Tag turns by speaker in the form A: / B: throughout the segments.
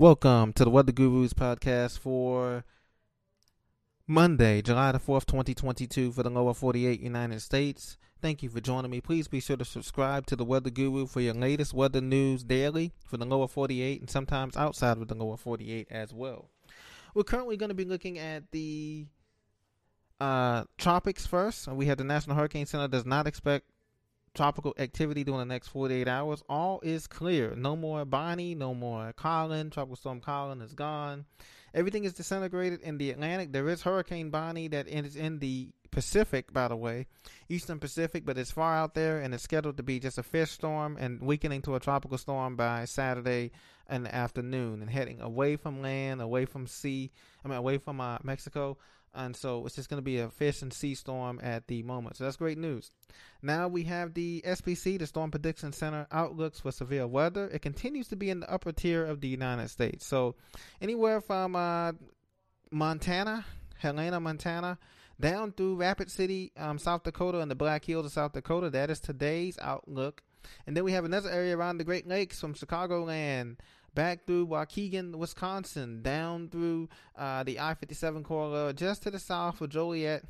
A: Welcome to the Weather Gurus podcast for Monday, July the 4th, 2022, for the lower 48 United States. Thank you for joining me. Please be sure to subscribe to the Weather Guru for your latest weather news daily for the lower 48 and sometimes outside of the lower 48 as well. We're currently going to be looking at the uh, tropics first. We have the National Hurricane Center does not expect tropical activity during the next 48 hours. All is clear. No more Bonnie, no more Colin. Tropical Storm Colin is gone. Everything is disintegrated in the Atlantic. There is Hurricane Bonnie that is in the Pacific, by the way, Eastern Pacific, but it's far out there and it's scheduled to be just a fish storm and weakening to a tropical storm by Saturday in the afternoon and heading away from land, away from sea, I mean, away from uh, Mexico and so it's just going to be a fish and sea storm at the moment. So that's great news. Now we have the SPC, the Storm Prediction Center outlooks for severe weather. It continues to be in the upper tier of the United States. So anywhere from uh, Montana, Helena, Montana, down through Rapid City, um, South Dakota, and the Black Hills of South Dakota. That is today's outlook. And then we have another area around the Great Lakes from Chicagoland back through Waukegan, Wisconsin, down through uh, the I 57 corridor, just to the south of Joliet,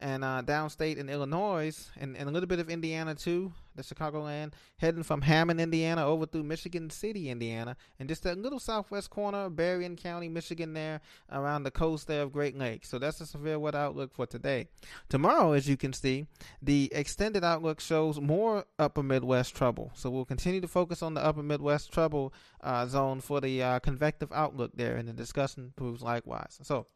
A: and uh, downstate in Illinois, and, and a little bit of Indiana too the Chicagoland, heading from Hammond, Indiana, over through Michigan City, Indiana, and just that little southwest corner of Berrien County, Michigan, there around the coast there of Great Lakes. So that's a severe weather outlook for today. Tomorrow, as you can see, the extended outlook shows more upper Midwest trouble. So we'll continue to focus on the upper Midwest trouble uh, zone for the uh, convective outlook there, and the discussion proves likewise. So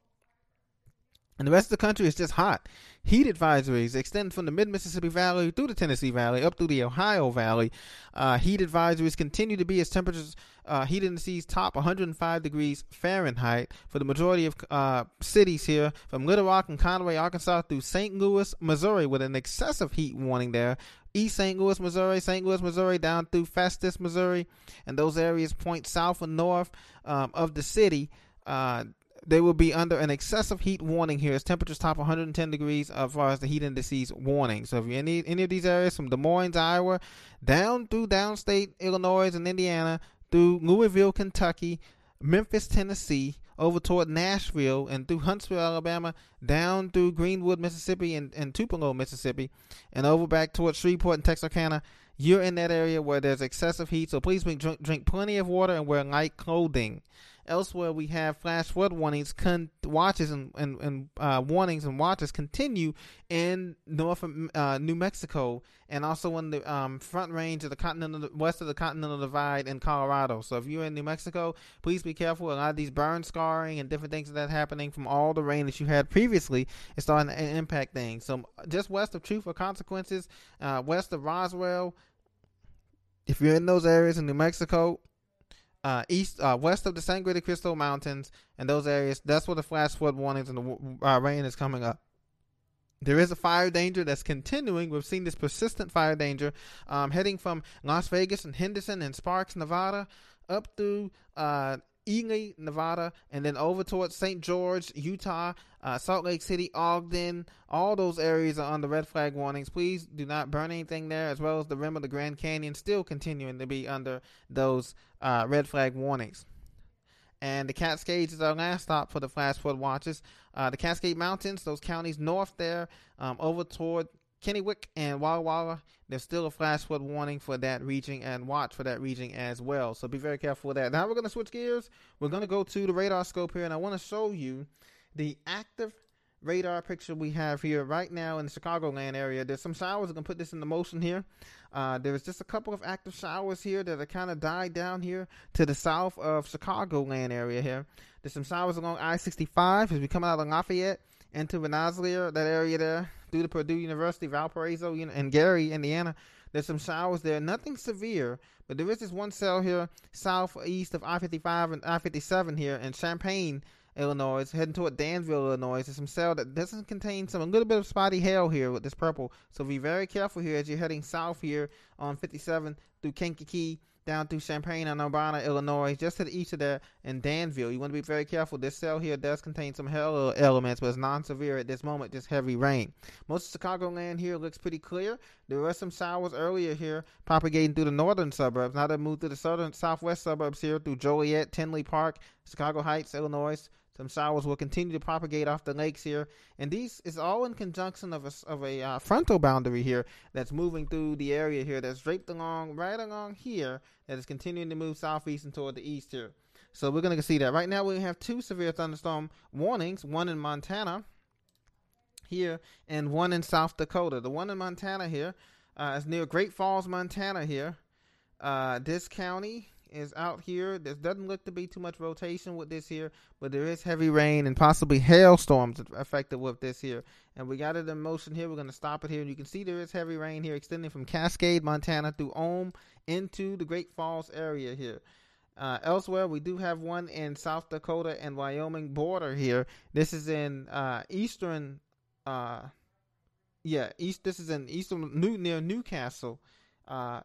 A: and the rest of the country is just hot. Heat advisories extend from the mid Mississippi Valley through the Tennessee Valley up through the Ohio Valley. Uh, heat advisories continue to be as temperatures uh, heat indices top 105 degrees Fahrenheit for the majority of uh, cities here, from Little Rock and Conway, Arkansas, through St. Louis, Missouri, with an excessive heat warning there. East St. Louis, Missouri, St. Louis, Missouri, down through Festus, Missouri, and those areas point south and north um, of the city. Uh, they will be under an excessive heat warning here as temperatures top 110 degrees uh, as far as the heat indices warning. So if you're in any, any of these areas from Des Moines, Iowa, down through downstate Illinois and Indiana, through Louisville, Kentucky, Memphis, Tennessee, over toward Nashville and through Huntsville, Alabama, down through Greenwood, Mississippi, and, and Tupelo, Mississippi, and over back toward Shreveport and Texarkana. You're in that area where there's excessive heat, so please drink, drink plenty of water and wear light clothing. Elsewhere, we have flash flood warnings, con- watches, and, and, and uh, warnings and watches continue in north uh, New Mexico and also in the um, front range of the continental west of the Continental Divide in Colorado. So if you're in New Mexico, please be careful. A lot of these burn scarring and different things that happening from all the rain that you had previously is starting to impact things. So just west of Truth or Consequences, uh, west of Roswell. If you're in those areas in New Mexico, uh, east, uh, west of the Sangre de Cristo Mountains and those areas. That's where the flash flood warnings and the uh, rain is coming up. There is a fire danger that's continuing. We've seen this persistent fire danger um, heading from Las Vegas and Henderson and Sparks, Nevada, up through uh, Ely, Nevada, and then over towards St. George, Utah, uh, Salt Lake City, Ogden. All those areas are under red flag warnings. Please do not burn anything there, as well as the rim of the Grand Canyon, still continuing to be under those uh, red flag warnings. And the Cascades is our last stop for the flash flood watches. Uh, the Cascade Mountains, those counties north there, um, over toward Kennewick and Walla Walla, there's still a flash flood warning for that region and watch for that region as well. So be very careful with that. Now we're going to switch gears. We're going to go to the radar scope here, and I want to show you the active radar picture we have here right now in the Chicagoland area. There's some showers. I'm going to put this into motion here. Uh, there's just a couple of active showers here that are kind of died down here to the south of Chicagoland area here. There's some showers along I-65 as we come out of Lafayette into Rensselaer, that area there through the Purdue University, Valparaiso, and Gary, Indiana. There's some showers there, nothing severe, but there is this one cell here southeast of I-55 and I-57 here in Champaign, Illinois, heading toward Danville, Illinois. There's some cell that doesn't contain some a little bit of spotty hail here with this purple. So be very careful here as you're heading south here on 57 through Kankakee down through Champaign and Urbana, Illinois, just to the east of there in Danville. You want to be very careful. This cell here does contain some hail elements, but it's non-severe at this moment, just heavy rain. Most of Chicagoland here looks pretty clear. There were some showers earlier here propagating through the northern suburbs. Now they moved to the southern southwest suburbs here through Joliet, Tinley Park, Chicago Heights, Illinois, some showers will continue to propagate off the lakes here, and these is all in conjunction of a, of a uh, frontal boundary here that's moving through the area here that's draped along right along here that is continuing to move southeast and toward the east here. So we're going to see that. Right now we have two severe thunderstorm warnings, one in Montana here and one in South Dakota. The one in Montana here uh, is near Great Falls, Montana here. Uh, this county is out here. There doesn't look to be too much rotation with this here, but there is heavy rain and possibly hailstorms affected with this here. And we got it in motion here. We're going to stop it here. And you can see there is heavy rain here extending from Cascade, Montana through Ulm into the Great Falls area here. Uh, elsewhere, we do have one in South Dakota and Wyoming border here. This is in uh, eastern, uh, yeah, east. This is in eastern New, near Newcastle, uh,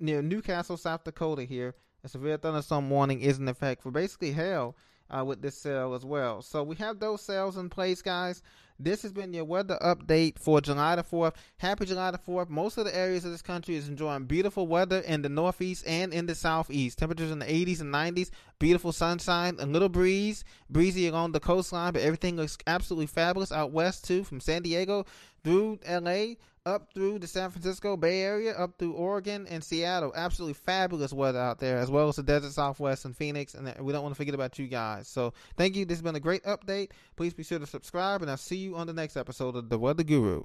A: near Newcastle, South Dakota here. A severe thunderstorm warning is in effect for basically hail uh, with this cell as well. So we have those cells in place, guys. This has been your weather update for July the 4th. Happy July the 4th. Most of the areas of this country is enjoying beautiful weather in the northeast and in the southeast. Temperatures in the 80s and 90s. Beautiful sunshine, a little breeze, breezy along the coastline, but everything looks absolutely fabulous out west too, from San Diego through LA up through the San Francisco Bay Area, up through Oregon and Seattle. Absolutely fabulous weather out there, as well as the desert Southwest and Phoenix. And we don't want to forget about you guys. So thank you. This has been a great update. Please be sure to subscribe, and I'll see you on the next episode of The Weather Guru.